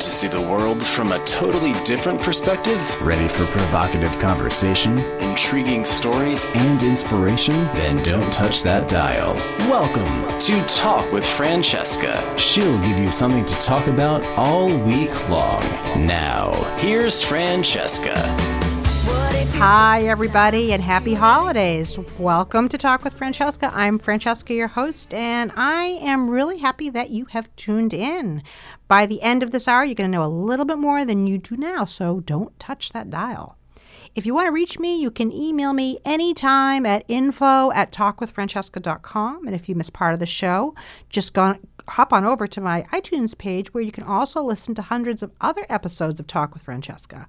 Want to see the world from a totally different perspective? Ready for provocative conversation Intriguing stories? and inspiration? Then don't touch that dial. Welcome. To Talk with Francesca. She'll give you something to talk about all week long. Now, here's Francesca. Hi, everybody, and happy holidays. Welcome to Talk with Francesca. I'm Francesca, your host, and I am really happy that you have tuned in. By the end of this hour, you're going to know a little bit more than you do now, so don't touch that dial. If you want to reach me, you can email me anytime at info at talkwithfrancesca.com. And if you miss part of the show, just go, hop on over to my iTunes page where you can also listen to hundreds of other episodes of Talk with Francesca.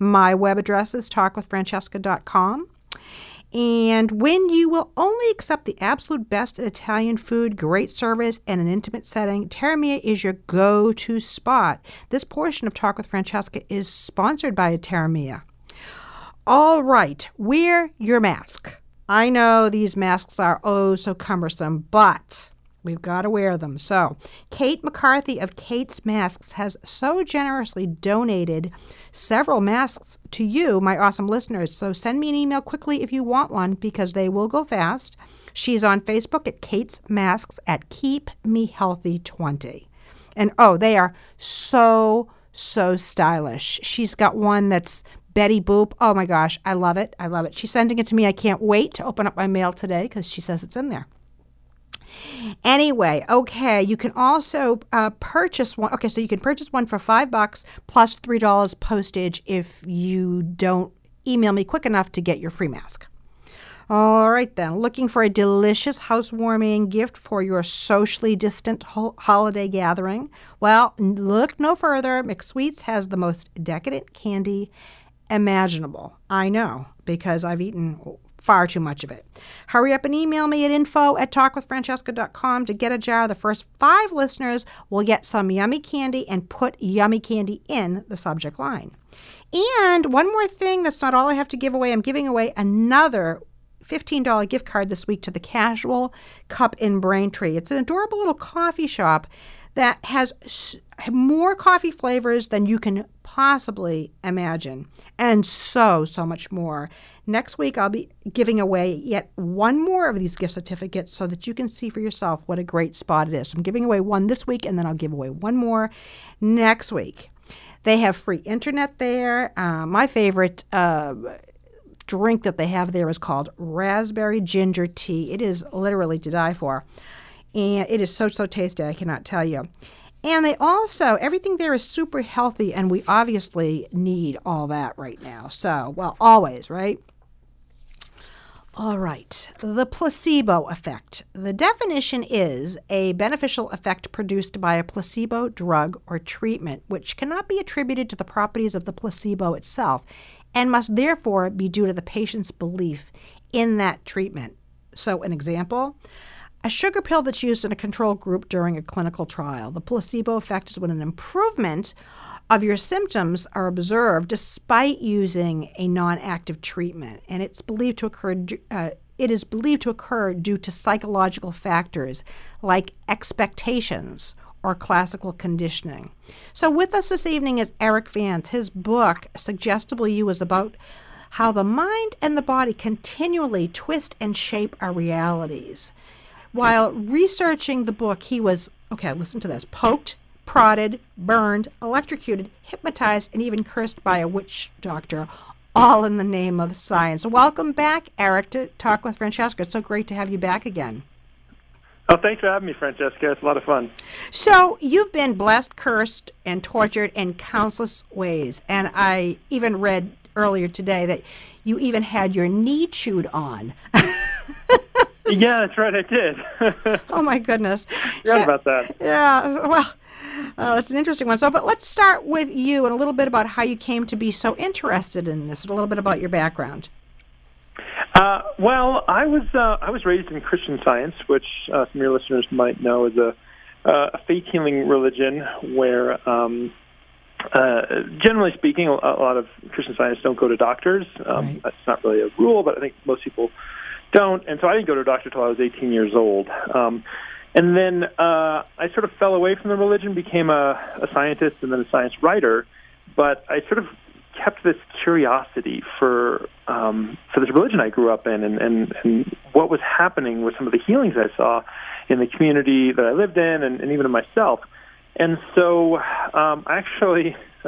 My web address is talkwithfrancesca.com. And when you will only accept the absolute best in Italian food, great service, and an intimate setting, Terramia is your go to spot. This portion of Talk with Francesca is sponsored by Terramia. All right, wear your mask. I know these masks are oh so cumbersome, but we've got to wear them. So, Kate McCarthy of Kate's Masks has so generously donated several masks to you, my awesome listeners. So, send me an email quickly if you want one because they will go fast. She's on Facebook at Kate's Masks at Keep Me Healthy 20. And oh, they are so, so stylish. She's got one that's Betty Boop. Oh my gosh, I love it. I love it. She's sending it to me. I can't wait to open up my mail today because she says it's in there. Anyway, okay, you can also uh, purchase one. Okay, so you can purchase one for five bucks plus three dollars postage if you don't email me quick enough to get your free mask. All right, then. Looking for a delicious housewarming gift for your socially distant ho- holiday gathering? Well, look no further. McSweets has the most decadent candy imaginable. I know because I've eaten far too much of it. Hurry up and email me at info at talkwithfrancesca.com to get a jar. The first five listeners will get some yummy candy and put yummy candy in the subject line. And one more thing that's not all I have to give away. I'm giving away another $15 gift card this week to the Casual Cup in Braintree. It's an adorable little coffee shop that has more coffee flavors than you can possibly imagine, and so, so much more. Next week, I'll be giving away yet one more of these gift certificates so that you can see for yourself what a great spot it is. I'm giving away one this week, and then I'll give away one more next week. They have free internet there. Uh, my favorite uh, drink that they have there is called raspberry ginger tea. It is literally to die for. And it is so, so tasty, I cannot tell you. And they also, everything there is super healthy, and we obviously need all that right now. So, well, always, right? All right. The placebo effect. The definition is a beneficial effect produced by a placebo drug or treatment, which cannot be attributed to the properties of the placebo itself and must therefore be due to the patient's belief in that treatment. So, an example a sugar pill that's used in a control group during a clinical trial. The placebo effect is when an improvement of your symptoms are observed despite using a non-active treatment, and it's believed to occur. Uh, it is believed to occur due to psychological factors like expectations or classical conditioning. So, with us this evening is Erik Vance. His book, Suggestible You, is about how the mind and the body continually twist and shape our realities. While researching the book, he was, okay, listen to this poked, prodded, burned, electrocuted, hypnotized, and even cursed by a witch doctor, all in the name of science. Welcome back, Erik, to Talk with Francesca. It's so great to have you back again. Oh, thanks for having me, Francesca. It's a lot of fun. So, you've been blessed, cursed, and tortured in countless ways. And I even read earlier today that you even had your knee chewed on. Yeah, that's right. I did. oh, my goodness. Forgot So- about that. Yeah, well, uh, that's an interesting one. So, but let's start with you and a little bit about how you came to be so interested in this, and a little bit about your background. Uh, well, I was uh, I was raised in Christian Science, which uh, some of your listeners might know is a, uh, a faith healing religion where, um, uh, generally speaking, a, a lot of Christian Scientists don't go to doctors. Um, Right. That's not really a rule, but I think most people don't. And so I didn't go to a doctor until I was 18 years old. Um, and then uh, I sort of fell away from the religion, became a, a scientist and then a science writer. But I sort of kept this curiosity for um, for this religion I grew up in, and, and and what was happening with some of the healings I saw in the community that I lived in, and, and even in myself. And so, um, actually,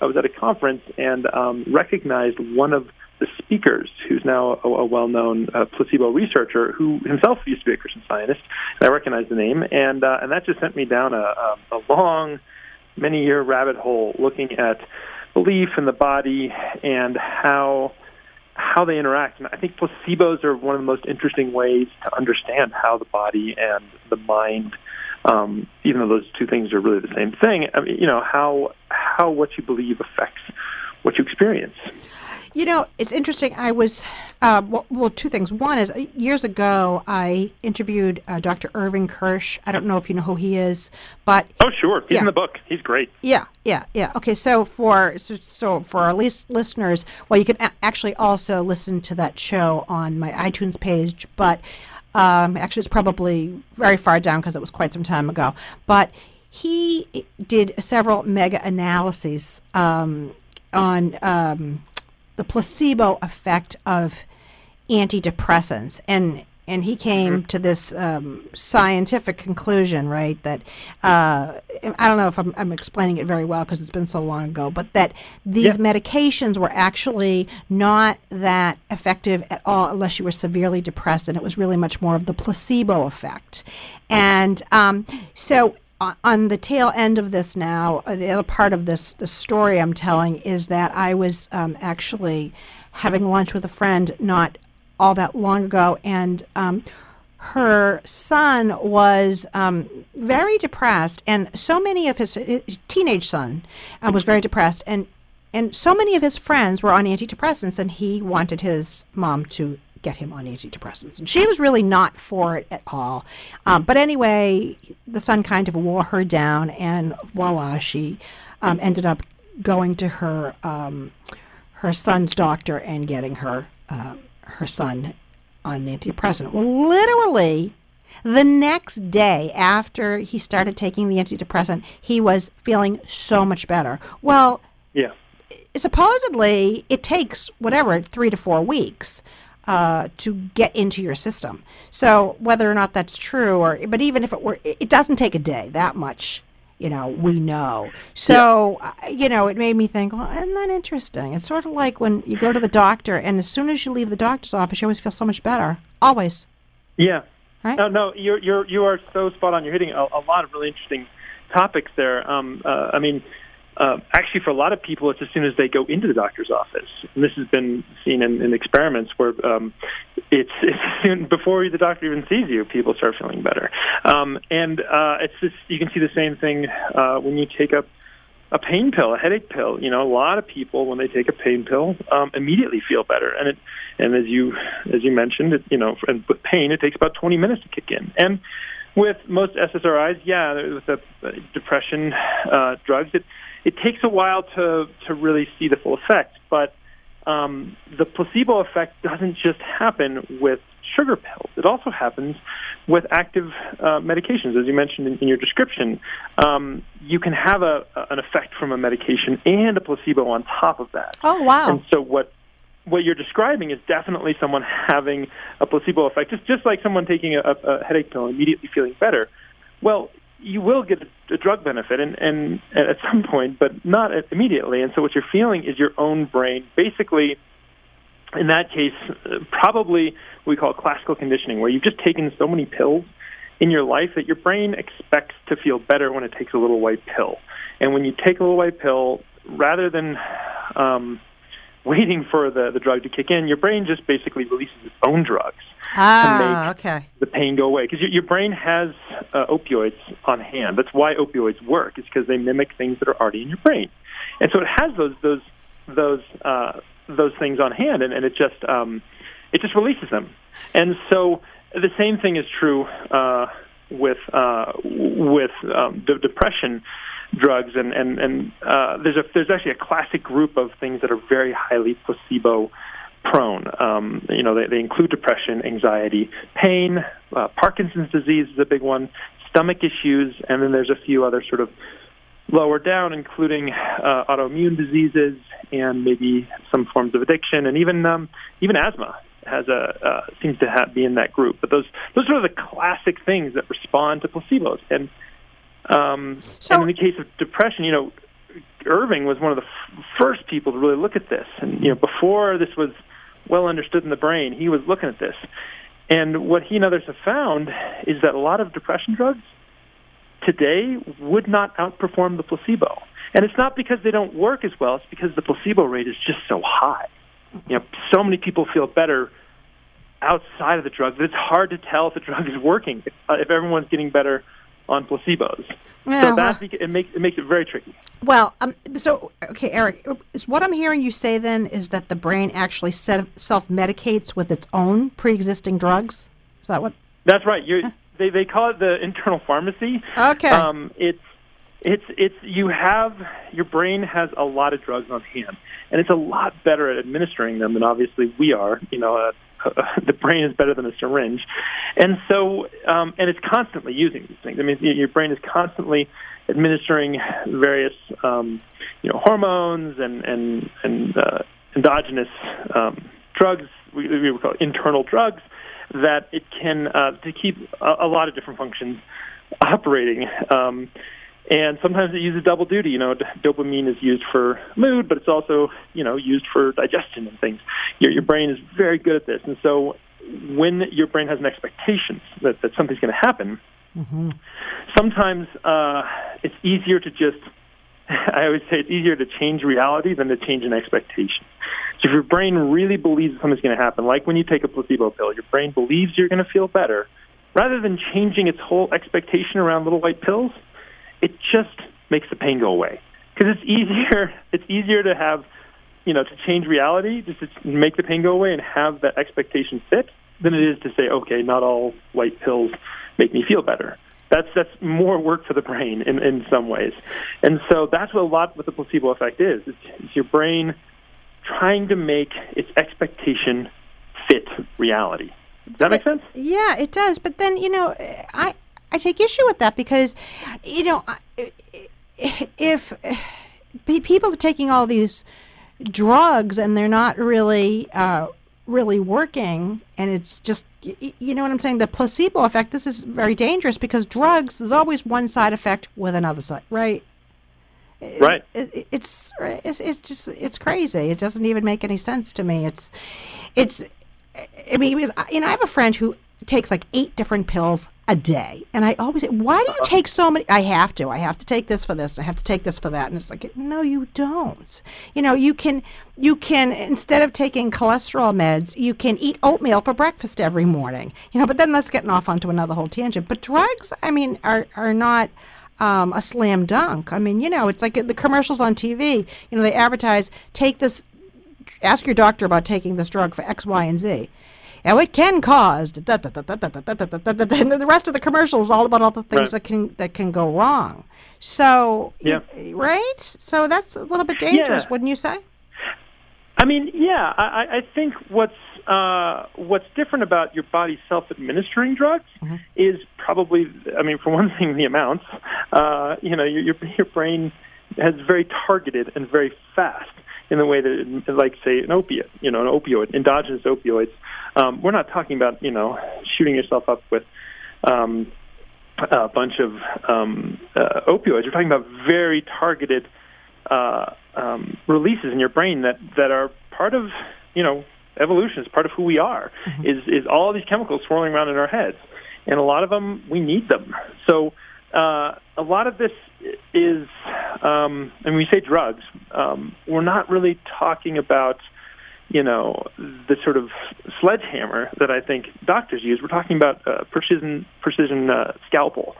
I was at a conference and um, recognized one of the speakers, who's now a, a well-known uh, placebo researcher, who himself used to be a Christian Scientist. And I recognize the name, and uh, and that just sent me down a, a, a long, many-year rabbit hole looking at belief in the body and how how they interact. And I think placebos are one of the most interesting ways to understand how the body and the mind, um, even though those two things are really the same thing. I mean, you know how how what you believe affects what you experience. You know, it's interesting. I was, uh, well, well, two things. One is years ago, I interviewed uh, Dr. Irving Kirsch. I don't know if you know who he is, but oh, sure, he's yeah. in the book. He's great. Yeah, yeah, yeah. Okay, so for so, so for our least listeners, well, you can a- actually also listen to that show on my iTunes page, but um, actually, it's probably very far down because it was quite some time ago. But he did several meta analyses um, on. Um, the placebo effect of antidepressants and and he came mm-hmm. to this um, scientific conclusion, right? That uh, I don't know if I'm, I'm explaining it very well because it's been so long ago, but that these medications were actually not that effective at all unless you were severely depressed, and it was really much more of the placebo effect. And um, so on the tail end of this now, uh, the other part of this the story I'm telling is that I was um, actually having lunch with a friend not all that long ago, and um, her son was um, very depressed, and so many of his, his teenage son uh, was very depressed, and and so many of his friends were on antidepressants, and he wanted his mom to get him on antidepressants. And she was really not for it at all. Um, but anyway, the son kind of wore her down, and voila, she um, ended up going to her um, her son's doctor and getting her uh, her son on an antidepressant. Well, literally. The next day after he started taking the antidepressant, he was feeling so much better. Well, yeah. Supposedly, it takes whatever three to four weeks uh, to get into your system. So whether or not that's true, or but even if it were, it doesn't take a day. That much, you know, we know. So yeah. uh, you know, it made me think. Well, isn't that interesting? It's sort of like when you go to the doctor, and as soon as you leave the doctor's office, you always feel so much better. Always. Yeah. Right? No, no, you're you're you are so spot on. You're hitting a, a lot of really interesting topics there. Um, uh, I mean, uh, actually, for a lot of people, it's as soon as they go into the doctor's office. And this has been seen in, in experiments where um, it's, it's soon before the doctor even sees you, people start feeling better. Um, and uh, it's just, you can see the same thing uh, when you take a a pain pill, a headache pill. You know, a lot of people when they take a pain pill um, immediately feel better, and it and as you as you mentioned, it, you know, and with pain, it takes about 20 minutes to kick in. And with most SSRIs, yeah, with the depression uh, drugs, it it takes a while to to really see the full effect. But um, the placebo effect doesn't just happen with sugar pills. It also happens with active uh, medications, as you mentioned in, in your description. Um, you can have a, an effect from a medication and a placebo on top of that. Oh wow! And so what what you're describing is definitely someone having a placebo effect, just just like someone taking a, a headache pill and immediately feeling better. Well, you will get a, drug benefit and, and at some point, but not immediately. And so what you're feeling is your own brain basically in that case, probably what we call classical conditioning, where you've just taken so many pills in your life that your brain expects to feel better when it takes a little white pill. And when you take a little white pill, rather than um, waiting for the, the drug to kick in, your brain just basically releases its own drugs ah, to make okay. the pain go away. Because your, your brain has uh, opioids on hand. That's why opioids work. It's because they mimic things that are already in your brain, and so it has those those those uh, those things on hand, and, and it just um, it just releases them. And so the same thing is true uh, with uh, with um, the depression drugs, and and and uh, there's a there's actually a classic group of things that are very highly placebo prone. Um, you know, they, they include depression, anxiety, pain, uh, Parkinson's disease is a big one, stomach issues, and then there's a few other sort of lower down, including uh, autoimmune diseases and maybe some forms of addiction, and even um, even asthma has a uh, seems to have, be in that group. But those those are the classic things that respond to placebos. And um, So- and in the case of depression, you know, Irving was one of the f- first people to really look at this. And you know, before this was well understood in the brain, he was looking at this. And what he and others have found is that a lot of depression drugs today would not outperform the placebo. And it's not because they don't work as well, it's because the placebo rate is just so high. You know, so many people feel better outside of the drug that it's hard to tell if the drug is working if, uh, if everyone's getting better on placebos. Yeah, so that beca- it makes it makes it very tricky. Well, um, so okay, Erik, is what I'm hearing you say then is that the brain actually self medicates with its own pre-existing drugs? Is that what? That's right. You're, they they call it the internal pharmacy. Okay. Um, it's it's it's you have your brain has a lot of drugs on hand, and it's a lot better at administering them than obviously we are. You know, uh, the brain is better than a syringe, and so um, and it's constantly using these things. I mean, your brain is constantly administering various um, you know hormones and and and uh, endogenous um, drugs. We, we would call it internal drugs that it can uh, to keep a, a lot of different functions operating. Um, and sometimes it uses double duty. You know, d- dopamine is used for mood, but it's also you know used for digestion and things. Your your brain is very good at this, and so when your brain has an expectation that that something's going to happen, sometimes uh, it's easier to just. I always say it's easier to change reality than to change an expectation. So if your brain really believes something's going to happen, like when you take a placebo pill, your brain believes you're going to feel better, rather than changing its whole expectation around little white pills, it just makes the pain go away. Because it's easier. It's easier to have, you know, to change reality, just to make the pain go away and have that expectation fit, than it is to say, okay, not all white pills make me feel better. That's that's more work for the brain in, in some ways, and so that's what a lot what the placebo effect is. It's, it's your brain trying to make its expectation fit reality. Does that make sense? Yeah, it does. But then you know, I I take issue with that because, you know, if people are taking all these drugs and they're not really uh, really working, and it's just you know what I'm saying. The placebo effect. This is very dangerous because drugs. There's always one side effect with another side, right? Right. it, it- it's, it's it's just it's crazy. It doesn't even make any sense to me. It's it's I mean, because, you know, I have a friend who takes like eight different pills a day, and I always say, "Why do you take so many?" I have to. I have to take this for this. I have to take this for that, and it's like, no, you don't. You know, you can you can instead of taking cholesterol meds, you can eat oatmeal for breakfast every morning. You know, but then that's getting off onto another whole tangent. But drugs, I mean, are are not um, a slam dunk. I mean, you know, it's like the commercials on TV. You know, they advertise take this. Ask your doctor about taking this drug for X, Y, and Z. Now it can cause da, da, da, da, da, da, da, da, da, da, da, and then the rest of the commercial is all about all the things Right. that can that can go wrong. So, Yeah. right? So that's a little bit dangerous, Yeah. wouldn't you say? I mean, yeah, I, I- think what's uh, what's different about your body self-administering drugs is probably, I mean, for one thing, the amounts. Uh, you know, your your brain has very targeted and very fast in the way that, it, like, say, an opiate, you know, an opioid, endogenous opioids. Um, we're not talking about, you know, shooting yourself up with. Um, a bunch of um, uh, opioids. We're talking about very targeted uh, um, releases in your brain that, that are part of you know evolution. It's part of who we are. Is is all these chemicals swirling around in our heads, and a lot of them we need them. So uh, a lot of this is, um, and when we say drugs, um, we're not really talking about you know the sort of sledgehammer that I think doctors use. We're talking about uh, precision precision uh, scalpel,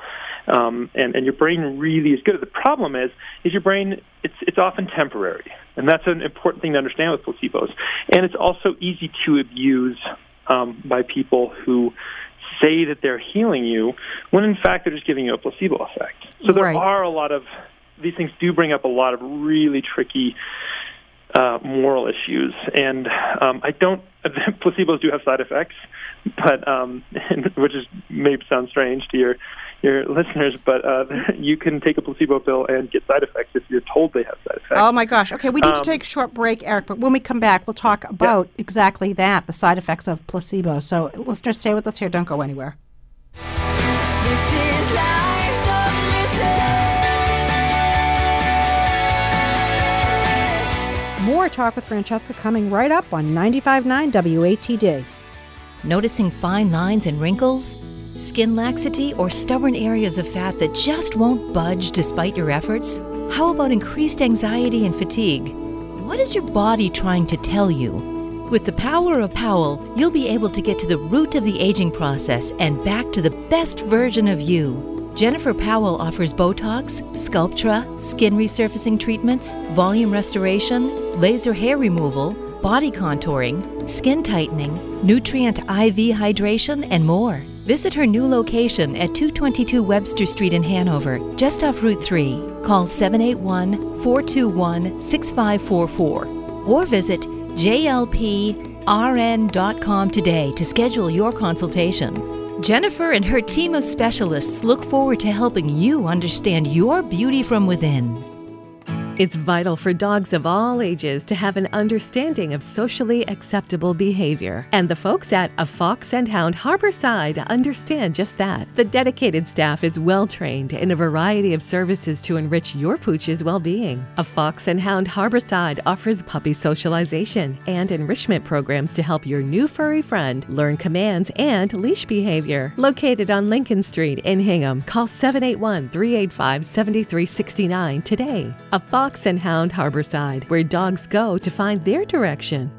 um, and and your brain really is good. The problem is is your brain it's it's often temporary, and that's an important thing to understand with placebos. And it's also easy to abuse um, by people who say that they're healing you when in fact they're just giving you a placebo effect. So there Right. are a lot of these things do bring up a lot of really tricky uh, moral issues. And um, I don't. placebos do have side effects, but um, which is maybe sounds strange to your your listeners, but uh, you can take a placebo pill and get side effects if you're told they have side effects. Oh my gosh. Okay, we need to Um, take a short break, Erik, but when we come back, we'll talk about exactly that, the side effects of placebo. So, listeners, stay with us here. Don't go anywhere. More talk with Francesca coming right up on 95.9 WATD. Noticing fine lines and wrinkles? Skin laxity or stubborn areas of fat that just won't budge despite your efforts? How about increased anxiety and fatigue? What is your body trying to tell you? With the power of Powell, you'll be able to get to the root of the aging process and back to the best version of you. Jennifer Powell offers Botox, Sculptra, skin resurfacing treatments, volume restoration, laser hair removal, body contouring, skin tightening, nutrient IV hydration, and more. Visit her new location at 222 Webster Street in Hanover, just off Route 3. Call 781 421 6544 or visit jlprn.com today to schedule your consultation. Jennifer and her team of specialists look forward to helping you understand your beauty from within. It's vital for dogs of all ages to have an understanding of socially acceptable behavior. And the folks at A Fox and Hound Harborside understand just that. The dedicated staff is well trained in a variety of services to enrich your pooch's well being. A Fox and Hound Harborside offers puppy socialization and enrichment programs to help your new furry friend learn commands and leash behavior. Located on Lincoln Street in Hingham, call 781 385 7369 today. A Fox and Hound Harborside, where dogs go to find their direction.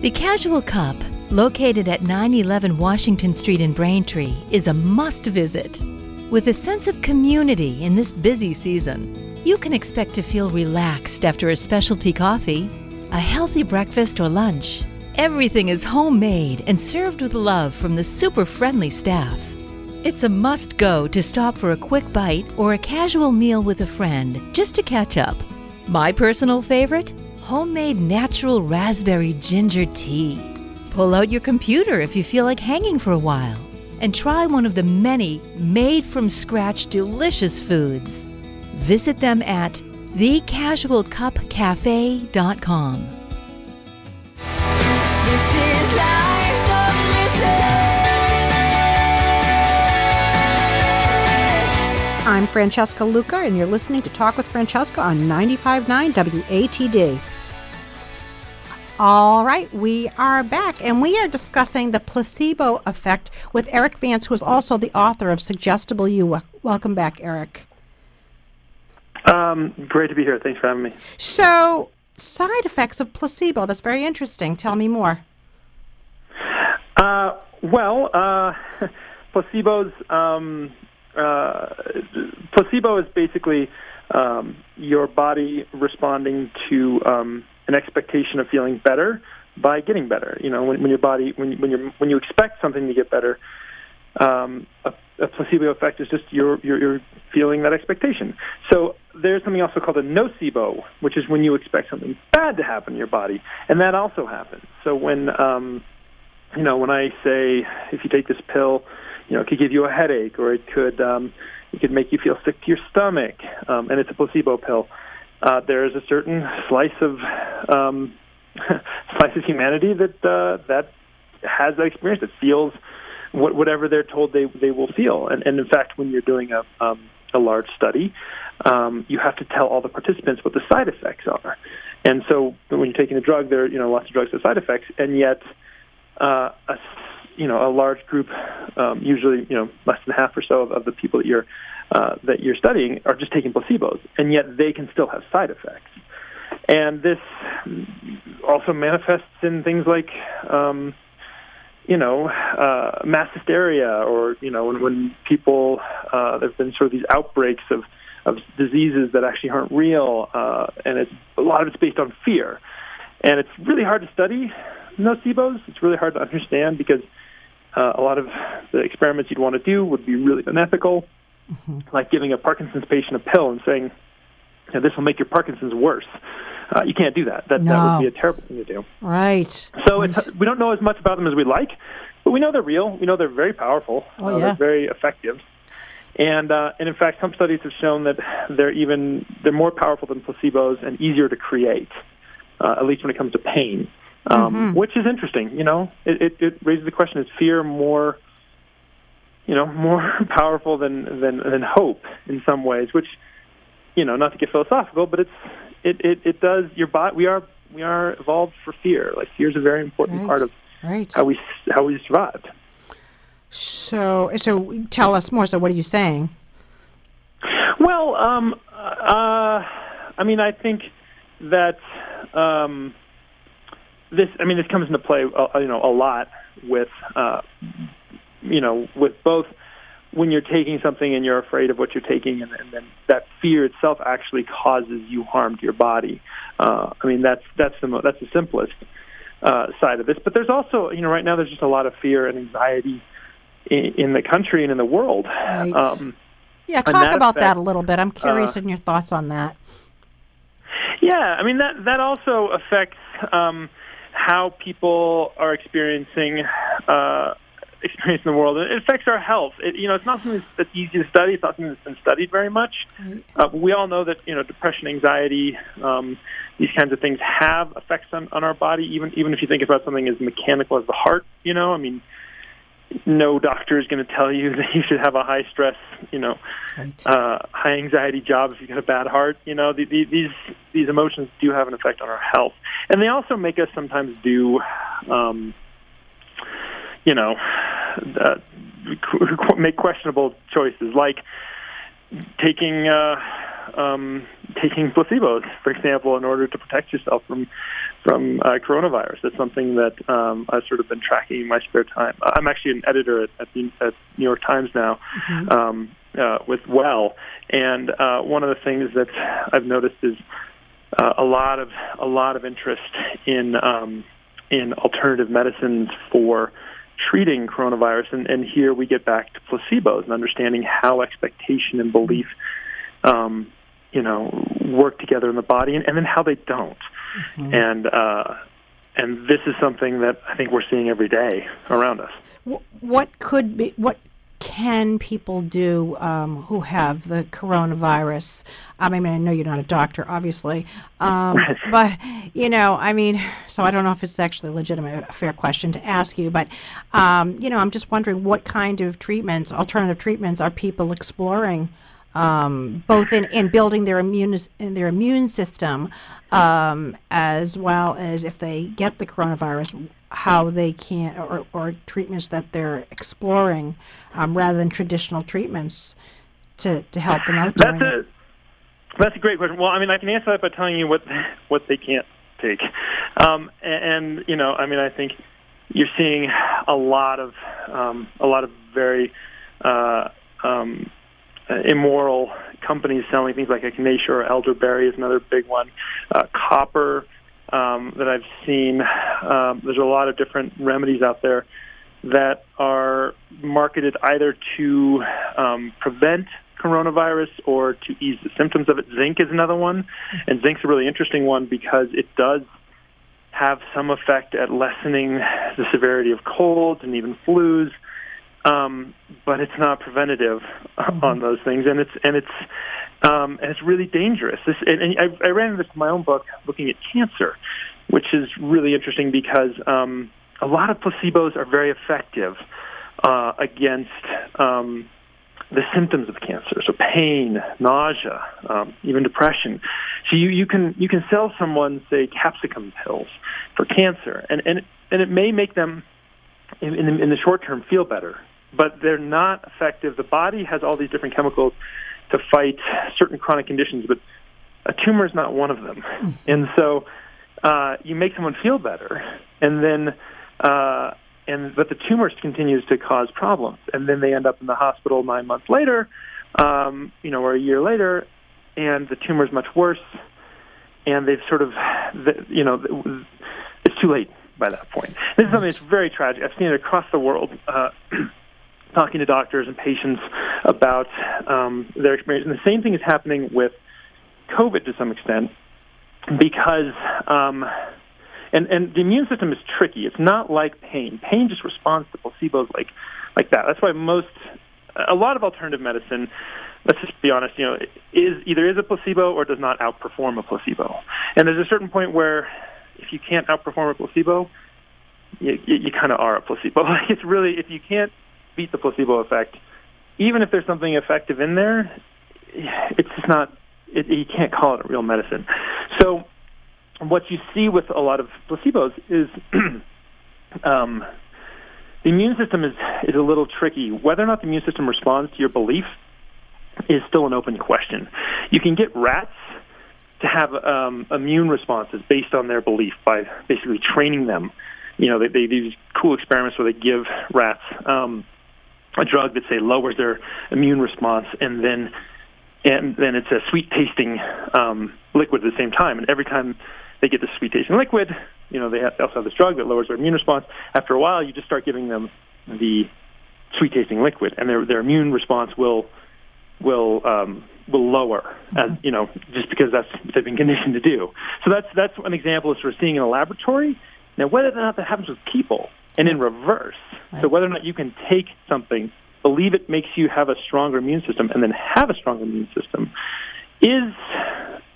The Casual Cup, located at 911 Washington Street in Braintree, is a must visit. With a sense of community in this busy season, you can expect to feel relaxed after a specialty coffee, a healthy breakfast, or lunch. Everything is homemade and served with love from the super friendly staff. It's a must go to stop for a quick bite or a casual meal with a friend just to catch up. My personal favorite? Homemade natural raspberry ginger tea. Pull out your computer if you feel like hanging for a while and try one of the many made from scratch delicious foods. Visit them at thecasualcupcafe.com. This is life, I'm Francesca Luca, and you're listening to Talk with Francesca on 95.9 WATD. All right, we are back, and we are discussing the placebo effect with Erik Vance, who is also the author of Suggestible You. Welcome back, Erik. Um, great to be here. Thanks for having me. So, side effects of placebo. That's very interesting. Tell me more. Uh, well, uh, placebos. Um, uh, placebo is basically um, your body responding to um, an expectation of feeling better by getting better. You know, when, when your body, when when you when you expect something to get better, um, a, a placebo effect is just you're, you're you're feeling that expectation. So there's something also called a nocebo, which is when you expect something bad to happen in your body, and that also happens. So when um, you know, when I say if you take this pill, you know, it could give you a headache, or it could um, it could make you feel sick to your stomach, um, and it's a placebo pill. Uh, there is a certain slice of um, slice of humanity that uh, that has that experience that feels what, whatever they're told they they will feel, and, and in fact, when you're doing a um, a large study, um, you have to tell all the participants what the side effects are. And so, when you're taking a drug, there you know lots of drugs with side effects, and yet uh, a you know a large group, um, usually you know less than half or so of, of the people that you're uh, that you're studying are just taking placebos, and yet they can still have side effects. And this also manifests in things like um, you know uh, mass hysteria, or you know when, when people uh, there've been sort of these outbreaks of of diseases that actually aren't real, uh, and it's a lot of it's based on fear, and it's really hard to study nocebos. It's really hard to understand because uh, a lot of the experiments you'd want to do would be really unethical, like giving a Parkinson's patient a pill and saying, you know, "This will make your Parkinson's worse." Uh, you can't do that. That that would be a terrible thing to do. Right. So it's, we don't know as much about them as we'd like, but we know they're real. We know they're very powerful. Oh, uh, yeah. They're very effective. And uh, and in fact, some studies have shown that they're even they're more powerful than placebos and easier to create, uh, at least when it comes to pain, um, Mm-hmm. which is interesting. You know, it, it, it raises the question: Is fear more, you know, more powerful than than than hope in some ways? Which, you know, not to get philosophical, but it's it it, it does your body. We are we are evolved for fear. Like fear is a very important Right. part of Right. how we how we survived. So, so tell us more. So, what are you saying? Well, um, uh, I mean, I think that um, this. I mean, this comes into play, uh, you know, a lot with, uh, you know, with both when you're taking something and you're afraid of what you're taking, and, and then that fear itself actually causes you harm to your body. Uh, I mean, that's that's the mo- that's the simplest uh, side of this. But there's also, you know, right now there's just a lot of fear and anxiety in, in the country and in the world. Right. Um, Yeah, talk that about that a little bit. I'm curious uh, in your thoughts on that. Yeah, I mean that that also affects um, how people are experiencing uh, experiencing the world. It affects our health. It, you know, it's not something that's easy to study. It's not something that's been studied very much. Uh, we all know that you know depression, anxiety, um, these kinds of things have effects on, on our body. Even even if you think about something as mechanical as the heart, you know, I mean. No doctor is going to tell you that you should have a high stress, you know, Right. uh, high anxiety job if you got a bad heart. You know, the, the, these these emotions do have an effect on our health, and they also make us sometimes do, um, you know, uh, make questionable choices, like taking uh, um, taking placebos, for example, in order to protect yourself from from uh, coronavirus. That's something that um, I've sort of been tracking in my spare time. I'm actually an editor at, at, the, at New York Times now um, uh, with Well, and uh, one of the things that I've noticed is uh, a lot of a lot of interest in um, in alternative medicines for treating coronavirus, and, and here we get back to placebos and understanding how expectation and belief, um, you know, work together in the body, and, and then how they don't. And uh, and this is something that I think we're seeing every day around us. What could be? What can people do um, who have the coronavirus? I mean, I know you're not a doctor, obviously, um, but you know, I mean, so I don't know if it's actually a legitimate, a fair question to ask you, but um, you know, I'm just wondering what kind of treatments, alternative treatments, are people exploring? Um, both in, in building their immune in their immune system, um, as well as if they get the coronavirus, how they can or, or treatments that they're exploring, um, rather than traditional treatments to, to help them out That's it. a that's a great question. Well, I mean, I can answer that by telling you what what they can't take, um, and, and you know, I mean, I think you're seeing a lot of um, a lot of very uh, um, immoral companies selling things like Echinacea or elderberry is another big one. Uh, copper um, that I've seen. Um, there's a lot of different remedies out there that are marketed either to um, prevent coronavirus or to ease the symptoms of it. Zinc is another one, and zinc's a really interesting one because it does have some effect at lessening the severity of colds and even flus um, but it's not preventative uh, on those things, and it's and it's um, and it's really dangerous. This, and, and I, I ran into this in my own book, looking at cancer, which is really interesting because um, a lot of placebos are very effective uh, against um, the symptoms of cancer, so pain, nausea, um, even depression. So you, you can you can sell someone say capsicum pills for cancer, and and and it may make them in, in, in the short term feel better, but they're not effective. The body has all these different chemicals to fight certain chronic conditions, but a tumor is not one of them. And so uh, you make someone feel better, and then uh, and but the tumor continues to cause problems, and then they end up in the hospital nine months later, um, you know, or a year later, and the tumor is much worse, and they've sort of, you know, it's too late by that point. This is something that's very tragic. I've seen it across the world. Uh, talking to doctors and patients about um, their experience, and the same thing is happening with COVID to some extent. because um, and and the immune system is tricky. It's not like pain. Pain just responds to placebos like like that. That's why most a lot of alternative medicine. Let's just be honest. You know, is either is a placebo or does not outperform a placebo. And there's a certain point where if you can't outperform a placebo, you, you, you kind of are a placebo. It's really if you can't beat the placebo effect, even if there's something effective in there, it's just not. It, you can't call it a real medicine. So what you see with a lot of placebos is um, the immune system is is a little tricky. Whether or not the immune system responds to your belief is still an open question. You can get rats to have um, immune responses based on their belief by basically training them. You know, they, they do these cool experiments where they give rats um, a drug that say lowers their immune response, and then and then it's a sweet tasting um, liquid at the same time. And every time they get the sweet tasting liquid, you know, they, have, also have this drug that lowers their immune response. After a while, you just start giving them the sweet tasting liquid, and their their immune response will will um, will lower, as you know, just because that's what they've been conditioned to do. So that's that's an example of sort of seeing in a laboratory. Now, whether or not that happens with people, and in reverse, so whether or not you can take something, believe it makes you have a stronger immune system, and then have a stronger immune system, is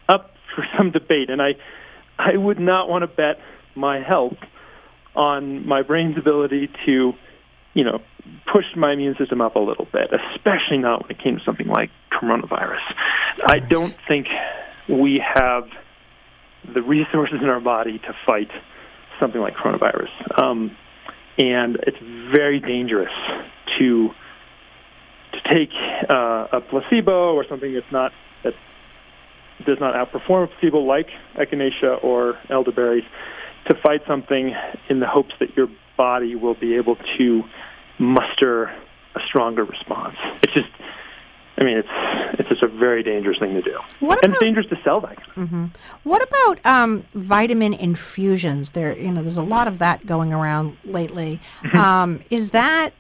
up for some debate. And I I would not want to bet my health on my brain's ability to, you know, push my immune system up a little bit, especially not when it came to something like coronavirus. I don't think we have the resources in our body to fight something like coronavirus. Um, and it's very dangerous to to take uh, a placebo or something that's not that does not outperform a placebo like echinacea or elderberries to fight something in the hopes that your body will be able to muster a stronger response. It's just I mean, it's it's just a very dangerous thing to do, What and it's dangerous to sell that. Of. What about um, vitamin infusions? There, you know, there's a lot of that going around lately. Mm-hmm. Um, is that,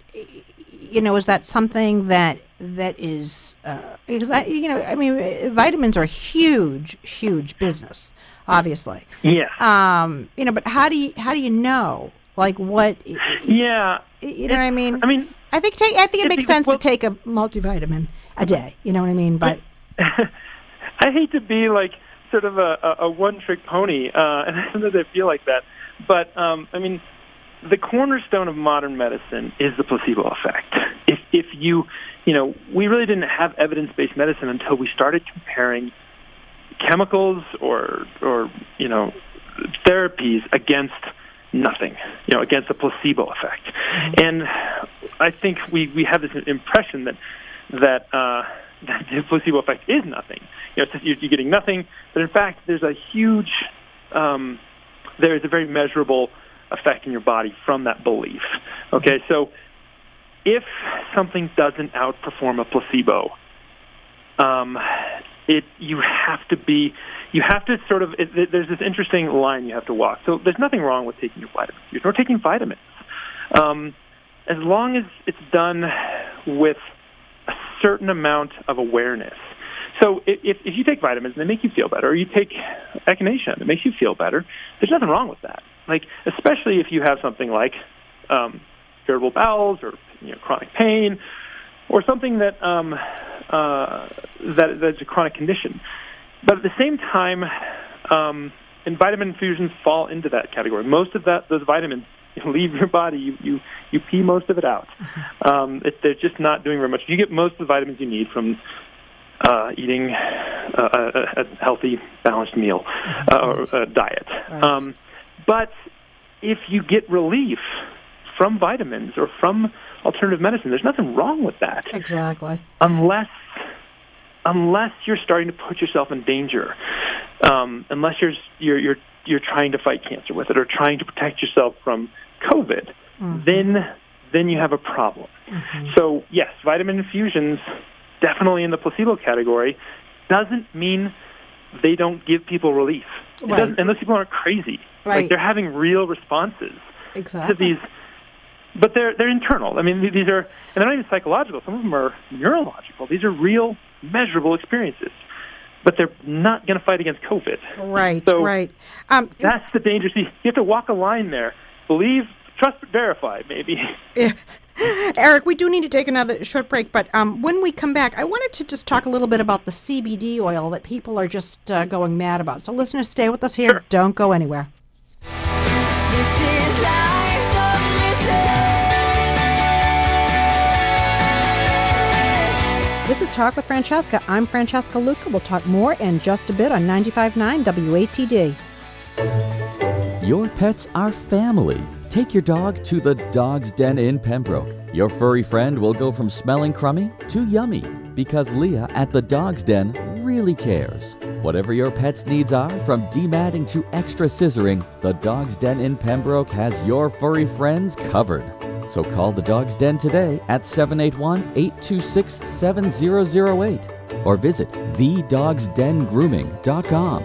you know, is that something that that is? Uh, because I, you know, I mean, vitamins are a huge, huge business, obviously. Yes. Um, you know, but how do you how do you know, like, what? yeah. You know what I mean? I mean, I think take, I think it makes sense well- to take a multivitamin a day. You know what I mean? But I hate to be like sort of a, a, one-trick pony, uh, and sometimes I feel like that. But um, I mean, the cornerstone of modern medicine is the placebo effect. If if you, you know, we really didn't have evidence-based medicine until we started comparing chemicals or or you know therapies against nothing, you know, against a placebo effect. And I think we we have this impression that that uh, that the placebo effect is nothing. You know, you're, you're getting nothing, but in fact, there's a huge, um, there is a very measurable effect in your body from that belief. Okay, so if something doesn't outperform a placebo, um, it you have to be you have to sort of it, there's this interesting line you have to walk. So there's nothing wrong with taking your vitamins or taking vitamins, um, as long as it's done with certain amount of awareness. So if if you take vitamins and they make you feel better, or you take echinacea and it makes you feel better, there's nothing wrong with that. Like especially if you have something like um, irritable bowels or you know chronic pain or something that um, uh, that that's a chronic condition. But at the same time, um, and vitamin infusions fall into that category. Most of that those vitamins leave your body. You you you pee most of it out. Um, it, they're just not doing very much. You get most of the vitamins you need from uh, eating uh, a, a healthy, balanced meal uh, or a diet. Um, but if you get relief from vitamins or from alternative medicine, there's nothing wrong with that exactly. unless unless you're starting to put yourself in danger, um, unless you're you're you're you're trying to fight cancer with it or trying to protect yourself from COVID, mm-hmm. then then you have a problem. Mm-hmm. So yes, vitamin infusions definitely in the placebo category doesn't mean they don't give people relief. Right. and those people aren't crazy. Right. Like they're having real responses Exactly. to these but they're they're internal. I mean, these are and they're not even psychological. Some of them are neurological. These are real, measurable experiences. But they're not going to fight against COVID. Right, So- right. Um, That's the danger. See, you have to walk a line there. Believe, trust, but verify. Maybe. Erik, we do need to take another short break, but um, when we come back, I wanted to just talk a little bit about the CBD oil that people are just uh, going mad about. So, listeners, stay with us here. Don't go anywhere. This is Talk with Francesca. I'm Francesca Luca. We'll talk more in just a bit on 95.9 WATD. Your pets are family. Take your dog to the Dog's Den in Pembroke. Your furry friend will go from smelling crummy to yummy because Leah at the Dog's Den really cares. Whatever your pet's needs are, from dematting to extra scissoring, the Dog's Den in Pembroke has your furry friends covered. So call the Dog's Den today at 781 826 7008 or visit thedogsdengrooming.com.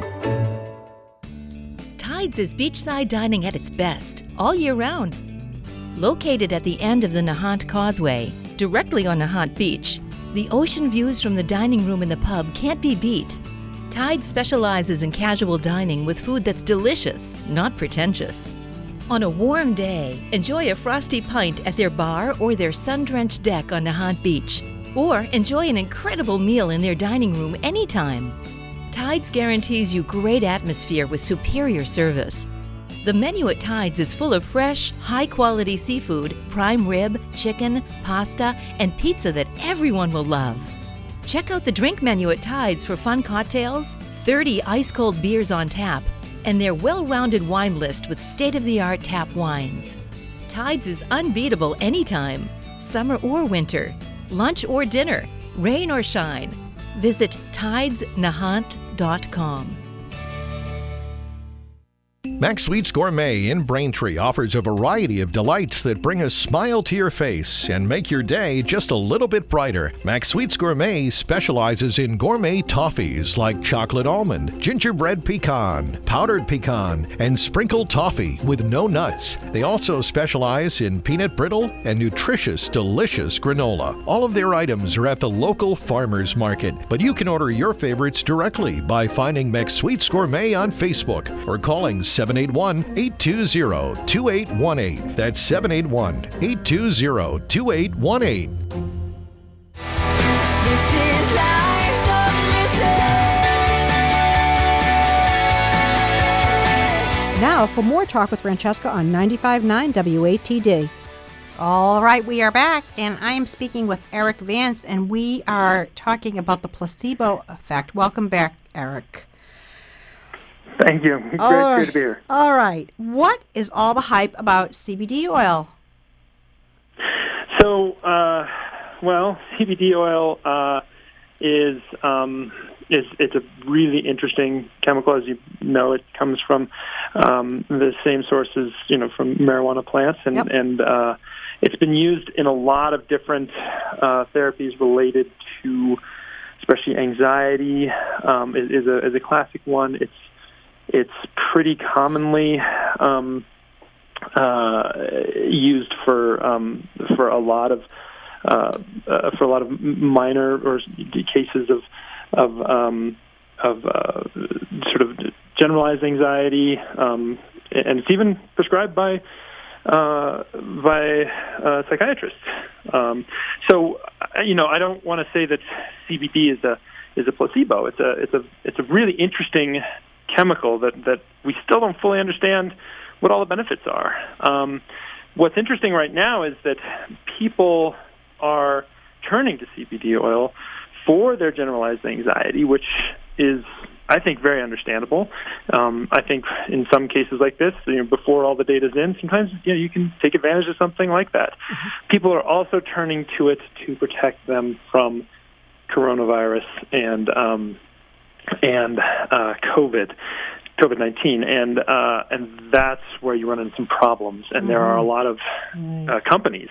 Tides is beachside dining at its best all year round. Located at the end of the Nahant Causeway, directly on Nahant Beach, the ocean views from the dining room in the pub can't be beat. Tide specializes in casual dining with food that's delicious, not pretentious. On a warm day, enjoy a frosty pint at their bar or their sun drenched deck on Nahant Beach. Or enjoy an incredible meal in their dining room anytime. Tides guarantees you great atmosphere with superior service. The menu at Tides is full of fresh, high quality seafood, prime rib, chicken, pasta, and pizza that everyone will love. Check out the drink menu at Tides for fun cocktails, 30 ice cold beers on tap, and their well rounded wine list with state of the art tap wines. Tides is unbeatable anytime, summer or winter, lunch or dinner, rain or shine. Visit tidesnahant.com. Max Sweets Gourmet in Braintree offers a variety of delights that bring a smile to your face and make your day just a little bit brighter. Max Sweets Gourmet specializes in gourmet toffees like chocolate almond, gingerbread pecan, powdered pecan, and sprinkled toffee with no nuts. They also specialize in peanut brittle and nutritious, delicious granola. All of their items are at the local farmers market, but you can order your favorites directly by finding Max Sweets Gourmet on Facebook or calling 781 820 2818. That's 781 820 2818. This is life, don't miss it. Now, for more talk with Francesca on 95.9 WATD. All right, we are back, and I am speaking with Erik Vance, and we are talking about the placebo effect. Welcome back, Erik. Thank you. Great, All great to be here. All right. What is all the hype about CBD oil? So, uh, well, CBD oil uh, is um, is it's a really interesting chemical. As you know, it comes from um, the same sources, you know, from marijuana plants, and Yep. and uh, it's been used in a lot of different uh, therapies related to, especially anxiety. Um, is, is a is a classic one. It's it's pretty commonly um, uh, used for um, for a lot of uh, uh, for a lot of minor or cases of of um, of uh, sort of generalized anxiety, um, and it's even prescribed by uh, by uh, psychiatrists. Um, so, uh, you know, I don't want to say that CBD is a is a placebo. It's a it's a it's a really interesting chemical that that we still don't fully understand what all the benefits are. Um, what's interesting right now is that people are turning to CBD oil for their generalized anxiety, which is, I think, very understandable. Um, I think in some cases like this, you know, before all the data's in, sometimes you know you can take advantage of something like that. People are also turning to it to protect them from coronavirus and um, and uh, COVID. COVID nineteen, and uh, and that's where you run into some problems. And there are a lot of uh, companies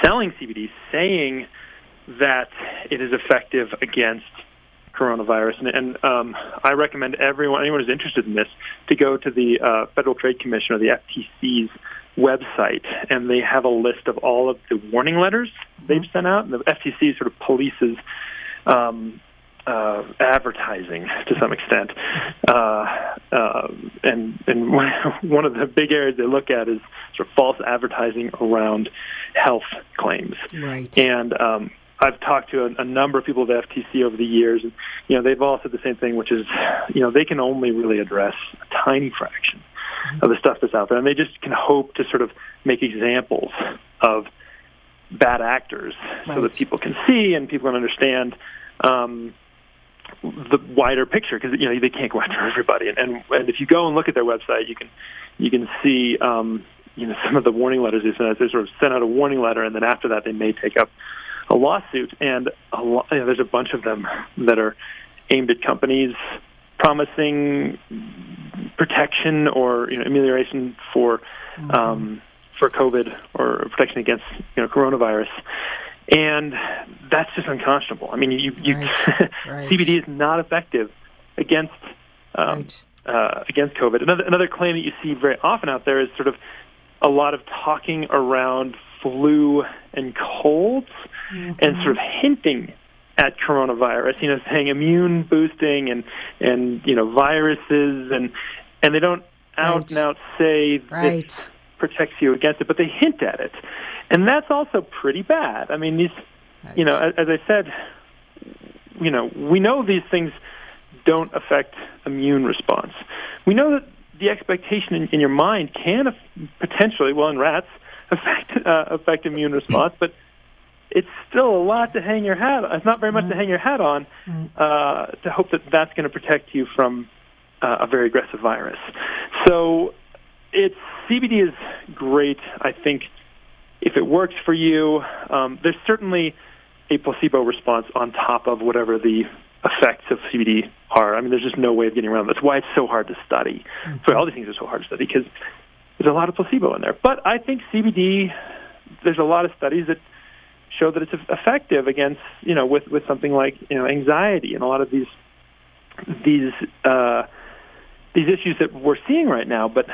selling CBD saying that it is effective against coronavirus. And, and um, I recommend everyone, anyone who's interested in this, to go to the uh, Federal Trade Commission or the FTC's website, and they have a list of all of the warning letters they've sent out. And the FTC sort of polices um, uh, advertising to some extent, uh, uh, and and one of the big areas they look at is sort of false advertising around health claims. Right. And um, I've talked to a, a number of people at FTC over the years, and you know they've all said the same thing, which is you know they can only really address a tiny fraction of the stuff that's out there, and they just can hope to sort of make examples of bad actors so that people can see and people can understand um, the wider picture because you know they can't go after everybody. And, and and if you go and look at their website, you can you can see um, you know some of the warning letters they send out. They sort of send out a warning letter, and then after that, they may take up a lawsuit. And a lo- you know, there's a bunch of them that are aimed at companies promising protection or you know amelioration for um, for COVID or protection against you know coronavirus. And that's just unconscionable. I mean, you, you Right, right. CBD is not effective against um, Right. uh, against COVID. Another another claim that you see very often out there is sort of a lot of talking around flu and colds and sort of hinting at coronavirus. You know, saying immune boosting and and you know viruses and and they don't out and out say Right. protects you against it, but they hint at it, and that's also pretty bad. I mean, these you know, as, as I said, you know, we know these things don't affect immune response. We know that the expectation in, in your mind can potentially, well, in rats, affect uh, affect immune response, but it's still a lot to hang your hat. on. It's not very much to hang your hat on uh, to hope that that's going to protect you from uh, a very aggressive virus. So, it's CBD is great. I think if it works for you, um, there's certainly a placebo response on top of whatever the effects of CBD are. I mean, there's just no way of getting around. That's why it's so hard to study. So all these things are so hard to study because there's a lot of placebo in there. But I think CBD, there's a lot of studies that show that it's effective against, you know, with with something like you know anxiety and a lot of these these uh, these issues that we're seeing right now. But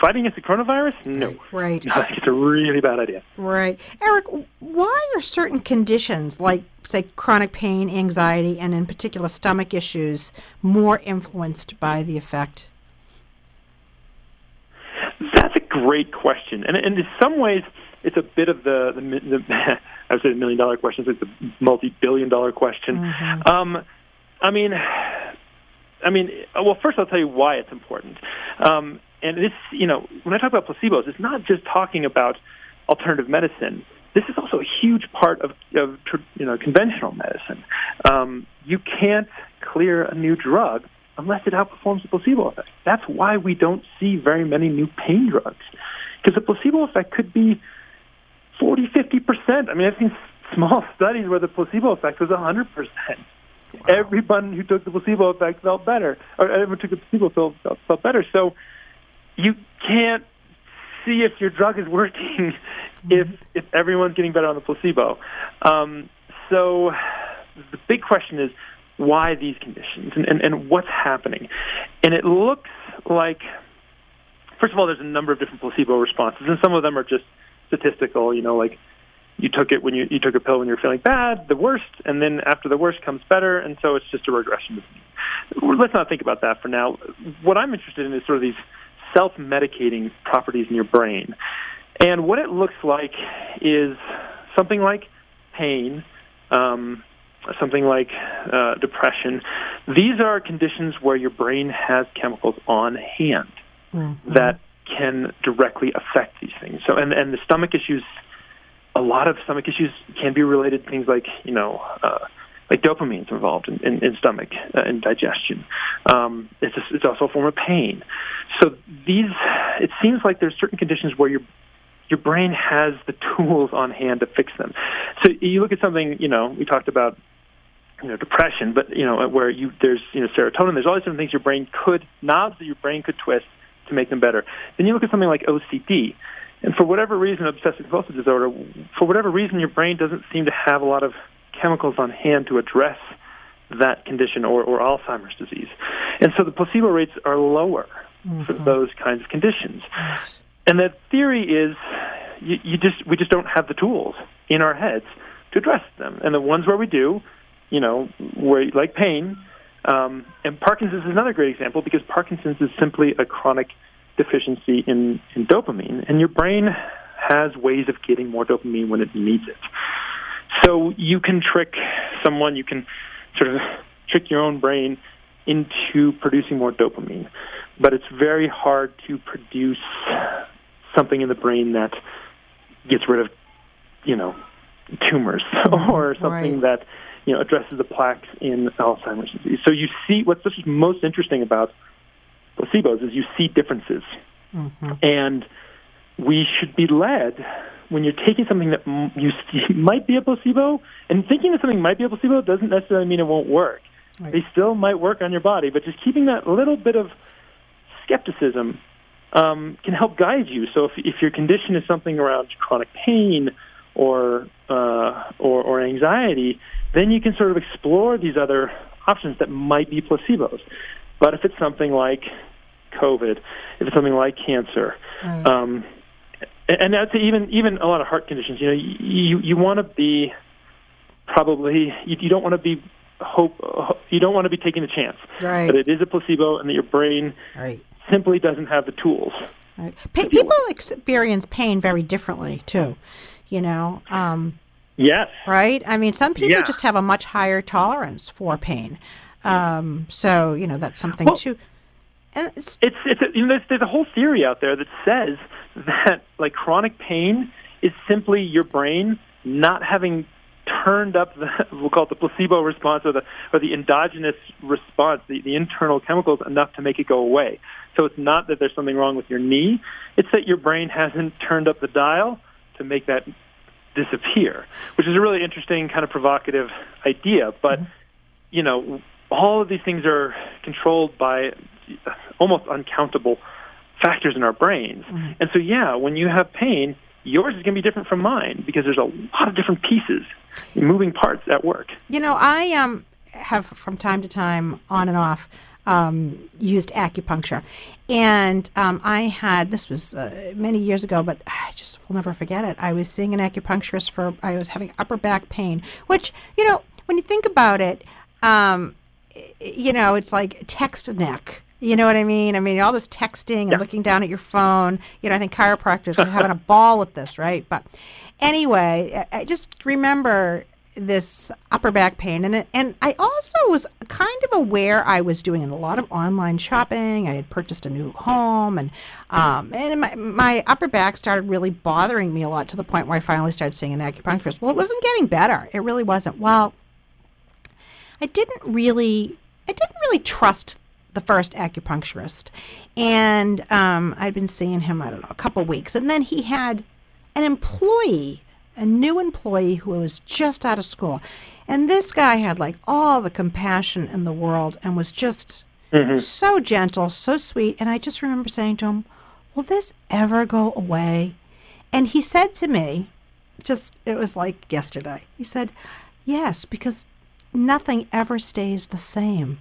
fighting against the coronavirus, no. Right. Think it's a really bad idea. Right. Erik, why are certain conditions, like, say, chronic pain, anxiety, and in particular stomach issues, more influenced by the effect? That's a great question, and, and in some ways, it's a bit of the, the, the I would say the million dollar question. It's the multi billion dollar question. Um, I mean, I mean, well, first I'll tell you why it's important. Um, and this, you know, when I talk about placebos, it's not just talking about alternative medicine. This is also a huge part of, of you know, conventional medicine. Um, you can't clear a new drug unless it outperforms the placebo effect. That's why we don't see very many new pain drugs. Because the placebo effect could be 40, 50%. I mean, I've seen small studies where the placebo effect was 100%. Everyone who took the placebo effect felt better, or everyone who took the placebo felt, felt, felt better. So you can't see if your drug is working if if everyone's getting better on the placebo. Um, so the big question is why these conditions and, and, and what's happening. And it looks like, first of all, there's a number of different placebo responses, and some of them are just statistical. You know, like you took it when you you took a pill when you're feeling bad, the worst, and then after the worst comes better, and so it's just a regression. Let's not think about that for now. What I'm interested in is sort of these self-medicating properties in your brain, and what it looks like is something like pain. Um, something like uh, depression. These are conditions where your brain has chemicals on hand that can directly affect these things. So, and and the stomach issues, a lot of stomach issues can be related to things like you know. Uh, like dopamine's involved in, in, in stomach uh, and digestion. Um, it's a, it's also a form of pain. So these, it seems like there's certain conditions where your your brain has the tools on hand to fix them. So you look at something, you know, we talked about you know depression, but you know where you there's you know serotonin. There's all these different things your brain could knobs that your brain could twist to make them better. Then you look at something like OCD, and for whatever reason, obsessive compulsive disorder, for whatever reason, your brain doesn't seem to have a lot of chemicals on hand to address that condition or, or Alzheimer's disease, and so the placebo rates are lower for those kinds of conditions. And the theory is, you, you just we just don't have the tools in our heads to address them, and the ones where we do you know, where like pain. Um, and Parkinson's is another great example because Parkinson's is simply a chronic deficiency in, in dopamine, and your brain has ways of getting more dopamine when it needs it. So you can trick someone, you can sort of trick your own brain into producing more dopamine, but it's very hard to produce something in the brain that gets rid of, you know, tumors mm-hmm. or something Right. that you know addresses the plaques in Alzheimer's disease. So you see what's what's most interesting about placebos is you see differences, and we should be led when you're taking something that m- you see might be a placebo, and thinking that something might be a placebo doesn't necessarily mean it won't work. Right. They still might work on your body, but just keeping that little bit of skepticism um, can help guide you. So if, if your condition is something around chronic pain or, uh, or or anxiety, then you can sort of explore these other options that might be placebos. But if it's something like COVID, if it's something like cancer, um, and that's even even a lot of heart conditions. You know, you you, want to be probably you, you don't want to be hope you don't want to be taking the chance Right. that it is a placebo and that your brain Right. simply doesn't have the tools. Right. Pa- people experience pain very differently too. You know, um, Yes. right? I mean, some people Yeah. just have a much higher tolerance for pain. Um, so you know that's something Well- too. And it's It's it's a, you know there's there's a whole theory out there that says that like chronic pain is simply your brain not having turned up the we'll call it the placebo response or the or the endogenous response the, the internal chemicals enough to make it go away. So it's not that there's something wrong with your knee; it's that your brain hasn't turned up the dial to make that disappear, which is a really interesting kind of provocative idea. But you know, all of these things are controlled by almost uncountable factors in our brains. And so, yeah, when you have pain, yours is going to be different from mine because there's a lot of different pieces, moving parts at work. You know, I um, have from time to time, on and off, um, used acupuncture. And um, I had, this was uh, many years ago, but I just will never forget it. I was seeing an acupuncturist for, I was having upper back pain, which, you know, when you think about it, um, you know, it's like text neck. You know what I mean? I mean, all this texting and looking down at your phone. You know, I think chiropractors are having a ball with this, right? But anyway, I I just remember this upper back pain, and it, and I also was kind of aware I was doing a lot of online shopping. I had purchased a new home, and um, and my my upper back started really bothering me a lot to the point where I finally started seeing an acupuncturist. Well, it wasn't getting better. It really wasn't. Well, I didn't really I didn't really trust the first acupuncturist, and um, I'd been seeing him I don't know a couple weeks, and then he had an employee, a new employee who was just out of school, and this guy had like all the compassion in the world and was just so gentle, so sweet, and I just remember saying to him, "Will this ever go away?" And he said to me, just it was like yesterday. He said, "Yes, because nothing ever stays the same."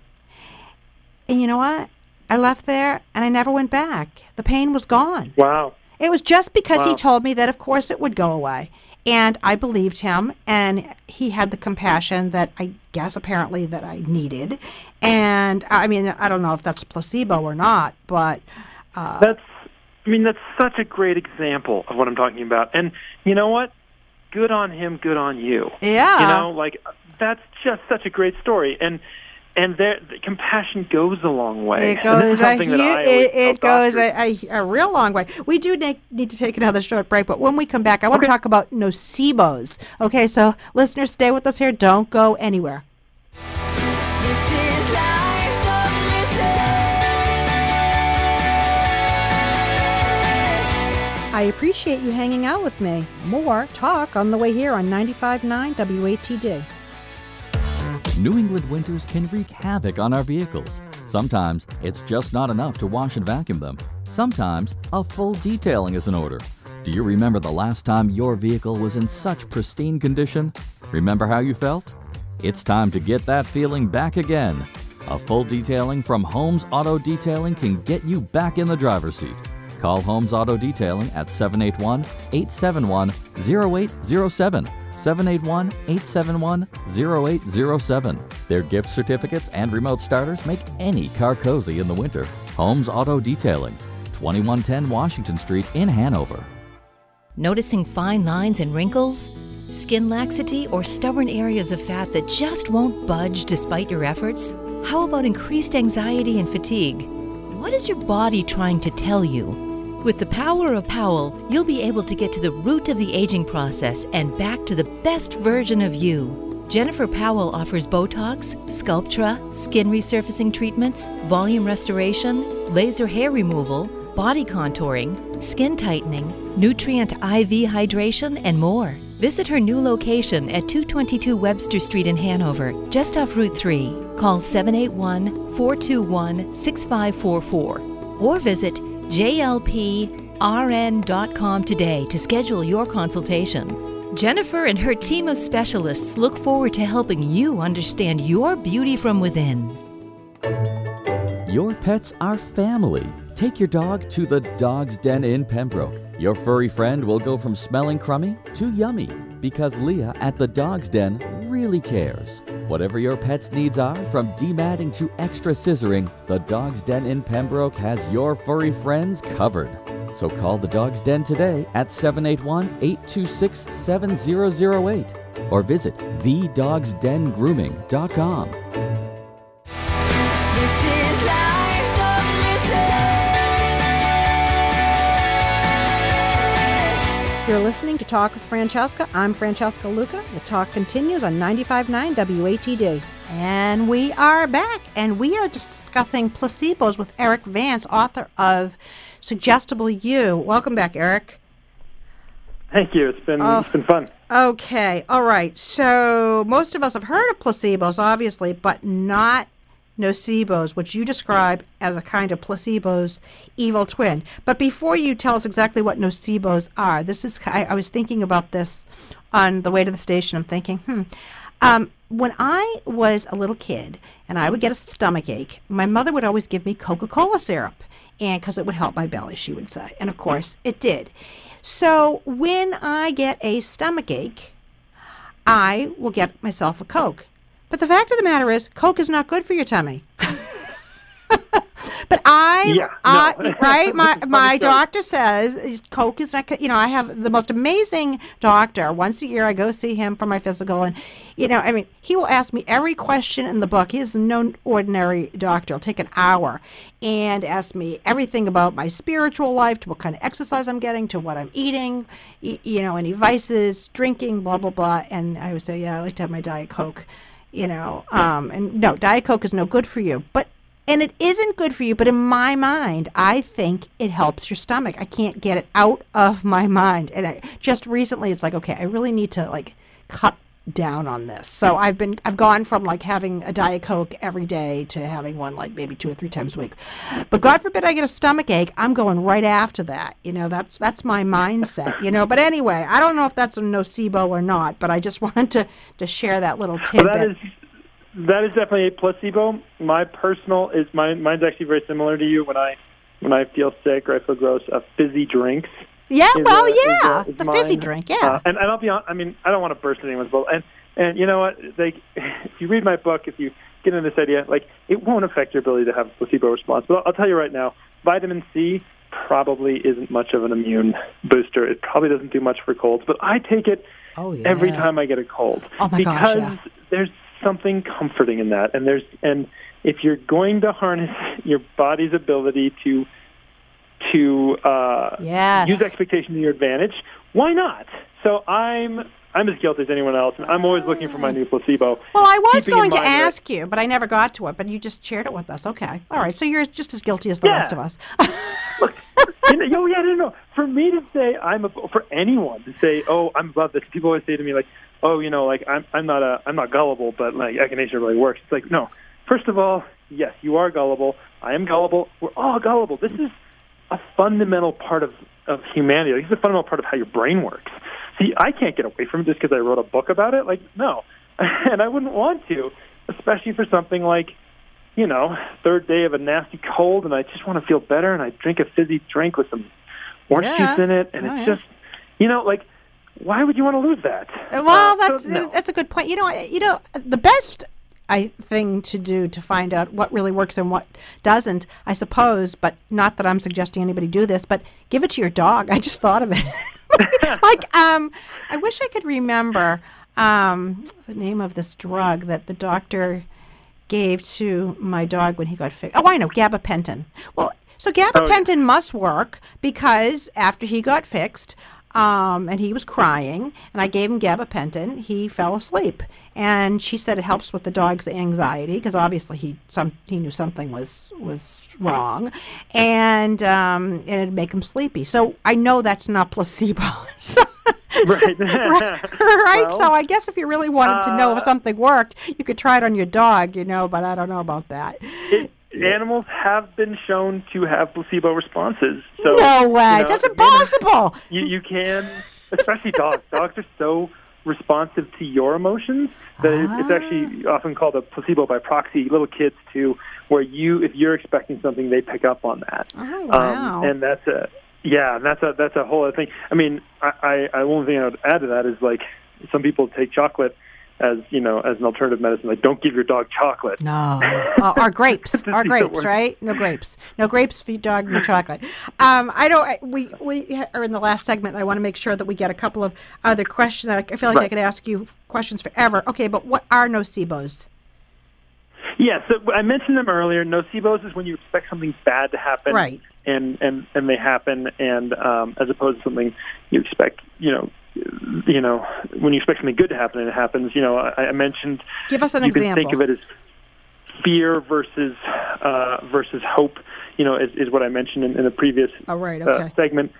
And you know what? I left there and I never went back. The pain was gone. Wow. It was just because he told me that, of course, it would go away. And I believed him, and he had the compassion that I guess apparently that I needed. And I mean, I don't know if that's placebo or not, but uh, That's, I mean, that's such a great example of what I'm talking about. And you know what? Good on him. Good on you. Yeah. You know, like that's just such a great story. And and there, the compassion goes a long way. It goes a something hu- I always it, it goes a, a, a real long way. We do ne- need to take another short break, but when we come back, I want to talk about nocebos. Okay, so listeners, stay with us here. Don't go anywhere. This is life, don't miss. I appreciate you hanging out with me. More talk on the way here on 95.9 WATD. New England winters can wreak havoc on our vehicles. Sometimes it's just not enough to wash and vacuum them. Sometimes a full detailing is in order. Do you remember the last time your vehicle was in such pristine condition? Remember how you felt? It's time to get that feeling back again. A full detailing from Holmes Auto Detailing can get you back in the driver's seat. Call Holmes Auto Detailing at 781 871 0807 781 871 0807. Their gift certificates and remote starters make any car cozy in the winter. Holmes Auto Detailing, 2110 Washington Street in Hanover. Noticing fine lines and wrinkles? Skin laxity or stubborn areas of fat that just won't budge despite your efforts? How about increased anxiety and fatigue? What is your body trying to tell you? With the power of Powell, you'll be able to get to the root of the aging process and back to the best version of you. Jennifer Powell offers Botox, Sculptra, skin resurfacing treatments, volume restoration, laser hair removal, body contouring, skin tightening, nutrient IV hydration, and more. Visit her new location at 222 Webster Street in Hanover, just off Route 3. Call 781 421 6544 or visit jlprn.com today to schedule your consultation. Jennifer and her team of specialists look forward to helping you understand your beauty from within. Your pets are family. Take your dog to the Dog's Den in Pembroke. Your furry friend will go from smelling crummy to yummy because Leah at the Dog's Den really cares. Whatever your pet's needs are, from dematting to extra scissoring, the Dog's Den in Pembroke has your furry friends covered. So call the Dog's Den today at 781 826 7008 or visit thedogsdengrooming.com. You're listening to Talk with Francesca. I'm Francesca Luca. The talk continues on 95.9 WATD. And we are back, and we are discussing placebos with Erik Vance, author of Suggestible You. Welcome back, Erik. Thank you. It's been Oh. it's been fun. Okay, all right. So most of us have heard of placebos, obviously, but not nocebos, which you describe as a kind of placebo's evil twin. But before you tell us exactly what nocebos are, this is I, I was thinking about this on the way to the station. I'm thinking, hmm. Um, when I was a little kid and I would get a stomach ache, my mother would always give me Coca-Cola syrup, and because it would help my belly, she would say, and of course it did. So when I get a stomach ache, I will get myself a Coke. But the fact of the matter is, Coke is not good for your tummy. but I, Yeah, I no. right, my my doctor says Coke is not. good. You know, I have the most amazing doctor. Once a year, I go see him for my physical, and you know, I mean, he will ask me every question in the book. He is no ordinary doctor. He'll take an hour and ask me everything about my spiritual life, to what kind of exercise I'm getting, to what I'm eating, you know, any vices, drinking, blah blah blah. And I would say, yeah, I like to have my diet coke, you know. Um, and no, diet coke is no good for you, but and it isn't good for you, but in my mind, I think it helps your stomach. I can't get it out of my mind. And I, just recently, it's like, okay, I really need to like cut down on this. So mm. I've been, I've gone from like having a diet coke every day to having one like maybe two or three times a week. But God forbid I get a stomach ache, I'm going right after that. You know, that's that's my mindset. You know, but anyway, I don't know if that's a nocebo or not. But I just wanted to to share that little tidbit. Well, that is that is definitely a placebo. My personal is mine. Mine's actually very similar to you. When I when I feel sick or I feel gross, a fizzy drinks. Yeah, is, well, is, yeah, uh, is the fizzy drink, yeah. Uh, and, and I'll be on. I mean, I don't want to burst anyone's bubble. And and you know what? Like, if you read my book, if you get into this idea, like, it won't affect your ability to have a placebo response. But I'll, I'll tell you right now, vitamin C probably isn't much of an immune booster. It probably doesn't do much for colds. But I take it Oh, yeah. every time I get a cold. Oh, my because gosh, yeah. there's something comforting in that, and there's and if you're going to harness your body's ability to to uh, Yes. use expectation to your advantage, why not? So I'm I'm as guilty as anyone else, and I'm always looking for my new placebo. Well, I was keeping going to that- ask you, but I never got to it. But you just shared it with us. Okay. All right. So you're just as guilty as the Yeah. rest of us. you know, yeah, no, no. For me to say I'm a, for anyone to say, oh, I'm above this. People always say to me like, oh, you know, like I'm I'm not a I'm not gullible, but like echinacea really works. It's like no. First of all, yes, you are gullible. I am gullible. We're all gullible. This is a fundamental part of of humanity. Like, is a fundamental part of how your brain works. See, I can't get away from it just because I wrote a book about it. Like, no, and I wouldn't want to, especially for something like you know, third day of a nasty cold, and I just want to feel better, and I drink a fizzy drink with some orange Yeah. juice in it, and Oh, it's yeah. just, you know, like why would you want to lose that? Well, Uh, so that's no. that's a good point. You know, you know, the best I thing to do to find out what really works and what doesn't, I suppose, but not that I'm suggesting anybody do this, but give it to your dog. I just thought of it. like, um, I wish I could remember um, the name of this drug that the doctor gave to my dog when he got fixed. Oh, I know, gabapentin. Well, so gabapentin must work because after he got fixed, um, and he was crying, and I gave him gabapentin. He fell asleep, and she said it helps with the dog's anxiety because obviously he some he knew something was was wrong, and um, and it'd make him sleepy. So I know that's not placebo. so, Right. so- right. right? so I guess if you really wanted to know if uh, something worked, you could try it on your dog, you know. But I don't know about that. It, animals have been shown to have placebo responses. So no you way, know, that's impossible. You you can, especially dogs. Dogs are so responsive to your emotions that it- it's actually Ah. often called a placebo by proxy. Little kids too, where you if you're expecting something, they pick up on that. Oh wow. Um, and that's a yeah, and that's a that's a whole other thing. I mean, I, I, I one thing I would add to that is like some people take chocolate as you know as an alternative medicine. Like, don't give your dog chocolate. No, uh, or grapes, or grapes, right? No grapes, no grapes feed dog, no chocolate. Um, I don't. I, we we are in the last segment. I want to make sure that we get a couple of other questions. I, feel like I could ask you questions forever. Okay, but what are nocebos? Yeah, so I mentioned them earlier. Nocebos is when you expect something bad to happen, Right. And and and they happen, and um, as opposed to something you expect, you know, you know, when you expect something good to happen and it happens. You know, I, I mentioned Give us an you can think of it as fear versus uh, versus hope. You know, is, is what I mentioned in, in the previous Oh, right, uh, okay. segment.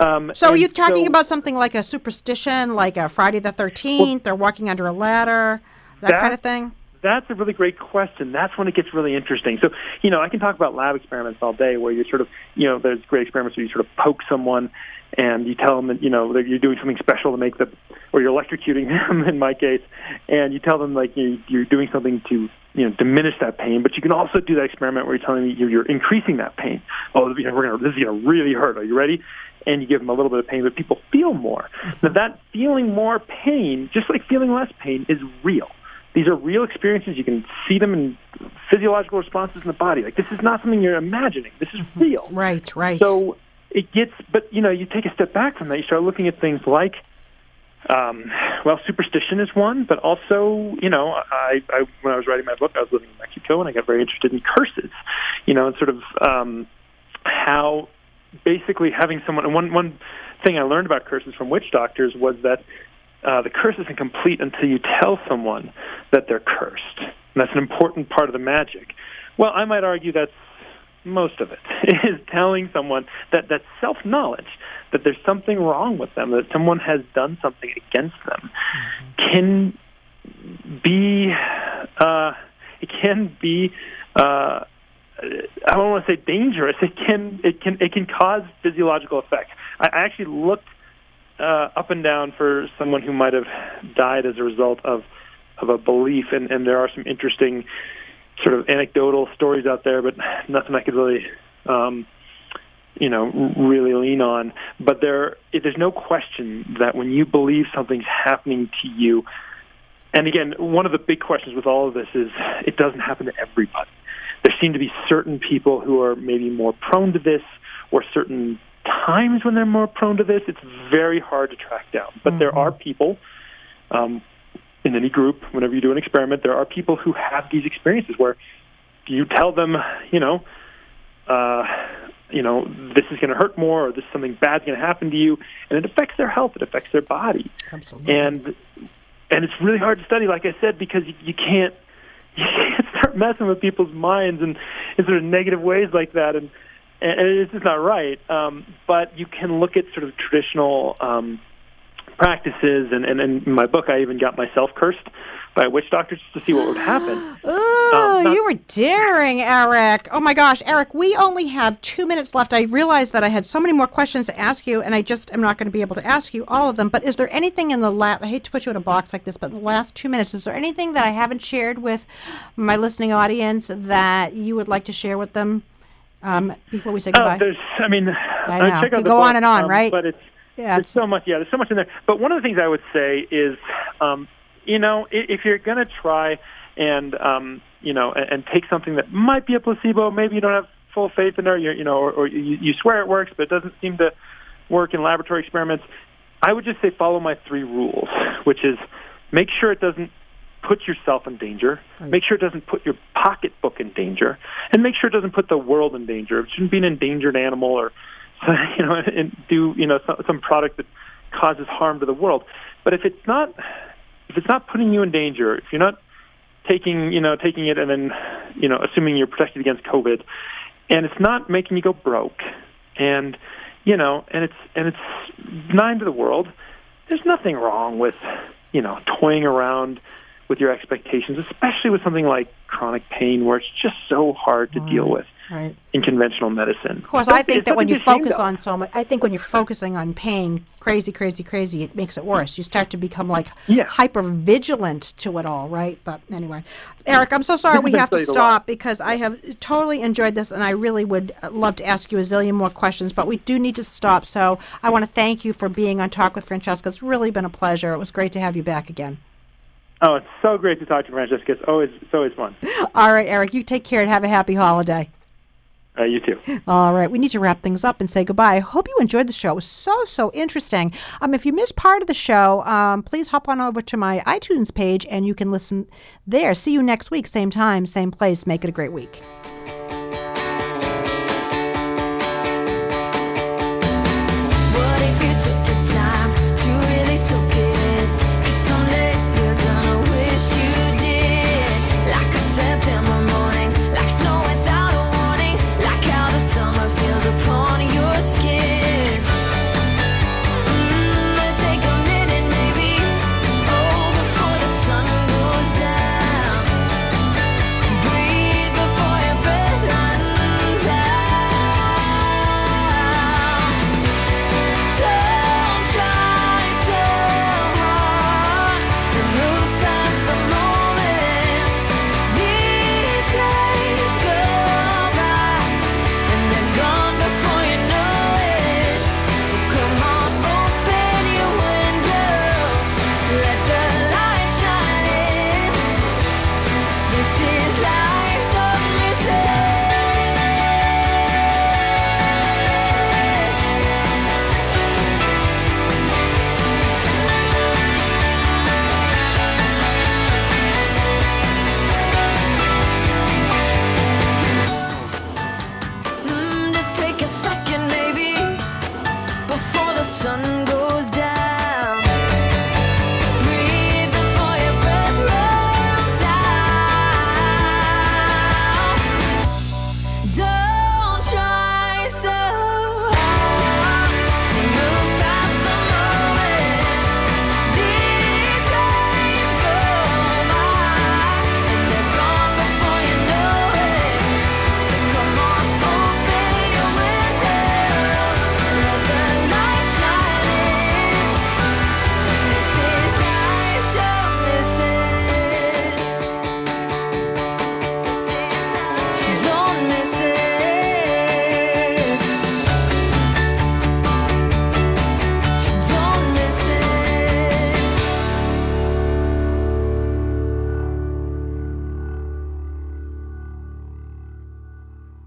Um, So are you talking so- about something like a superstition, like a Friday the Thirteenth, or walking under a ladder, that, That- kind of thing? That's a really great question. That's when it gets really interesting. So, you know, I can talk about lab experiments all day where you're sort of, you know, there's great experiments where you sort of poke someone and you tell them that, you know, that you're doing something special to make them, or you're electrocuting them in my case, and you tell them like you, you're doing something to, you know, diminish that pain. But you can also do that experiment where you're telling them you're, you're increasing that pain. Oh, you know, we're gonna, this is going to really hurt. Are you ready? And you give them a little bit of pain, but people feel more. Now, mm-hmm. that feeling more pain, just like feeling less pain, is real. These are real experiences. You can see them in physiological responses in the body. Like this is not something you're imagining. This is mm-hmm. real. Right, right. So it gets, but you know, you take a step back from that. You start looking at things like, um, well, superstition is one, but also, you know, I, I when I was writing my book, I was living in Mexico, and I got very interested in curses. You know, and sort of um, how basically having someone. And one one thing I learned about curses from witch doctors was that uh, the curse isn't complete until you tell someone that they're cursed. And that's an important part of the magic. Well, I might argue that's most of it is telling someone that that self knowledge that there's something wrong with them, that someone has done something against them, can be uh, it can be uh, I don't want to say dangerous. It can it can it can cause physiological effects. I, I actually looked uh, up and down for someone who might have died as a result of of a belief, and, and there are some interesting sort of anecdotal stories out there, but nothing I could really, um, you know, really lean on. But there, there's no question that when you believe something's happening to you, and again, one of the big questions with all of this is it doesn't happen to everybody. There seem to be certain people who are maybe more prone to this, or certain times when they're more prone to this. It's very hard to track down. But there are people um, in any group, whenever you do an experiment, there are people who have these experiences where you tell them, you know, uh, you know, this is going to hurt more, or this something bad's going to happen to you, and it affects their health, it affects their body, Absolutely. and and it's really hard to study, like I said, because you, you can't you can't start messing with people's minds in, in sort of negative ways like that, and and it's just not right. Um, but you can look at sort of traditional um, practices, and, and, and in my book, I even got myself cursed by witch doctors to see what would happen. Oh, Um, you were daring, Erik. Oh my gosh, Erik, we only have two minutes left. I realized that I had so many more questions to ask you, and I just am not going to be able to ask you all of them. But is there anything in the last, I hate to put you in a box like this, but in the last two minutes, is there anything that I haven't shared with my listening audience that you would like to share with them um, before we say Oh, goodbye? there's, I mean, I uh, know. check out Could go book, on and on, um, right? But it's Yeah, there's so much. Yeah, there's so much in there. But one of the things I would say is, um, you know, i- if you're going to try and um, you know and, and take something that might be a placebo, maybe you don't have full faith in it, you're, you know, or, or you, you swear it works, but it doesn't seem to work in laboratory experiments. I would just say follow my three rules, which is make sure it doesn't put yourself in danger, make sure it doesn't put your pocketbook in danger, and make sure it doesn't put the world in danger. It shouldn't be an endangered animal or you know and do you know some, some product that causes harm to the world. But if it's not if it's not putting you in danger, if you're not taking you know taking it and then you know assuming you're protected against COVID, and it's not making you go broke, and you know and it's and it's benign to the world, there's nothing wrong with you know toying around with your expectations, especially with something like chronic pain, where it's just so hard to deal with Right. in conventional medicine. Of course, I think that when you to be ashamed focus on so much, I think when you're focusing on pain, crazy, crazy, crazy, it makes it worse. You start to become like Yeah. hyper vigilant to it all, right? But anyway, Erik, I'm so sorry we have to stop because I have totally enjoyed this, and I really would love to ask you a zillion more questions, but we do need to stop. So I want to thank you for being on Talk with Francesca. It's really been a pleasure. It was great to have you back again. Oh, it's so great to talk to you, Francesca. It's always it's always fun. All right, Erik, you take care and have a happy holiday. Uh, you too. All right, we need to wrap things up and say goodbye. I hope you enjoyed the show. It was so, so interesting. Um, if you missed part of the show, um, please hop on over to my iTunes page and you can listen there. See you next week, same time, same place. Make it a great week.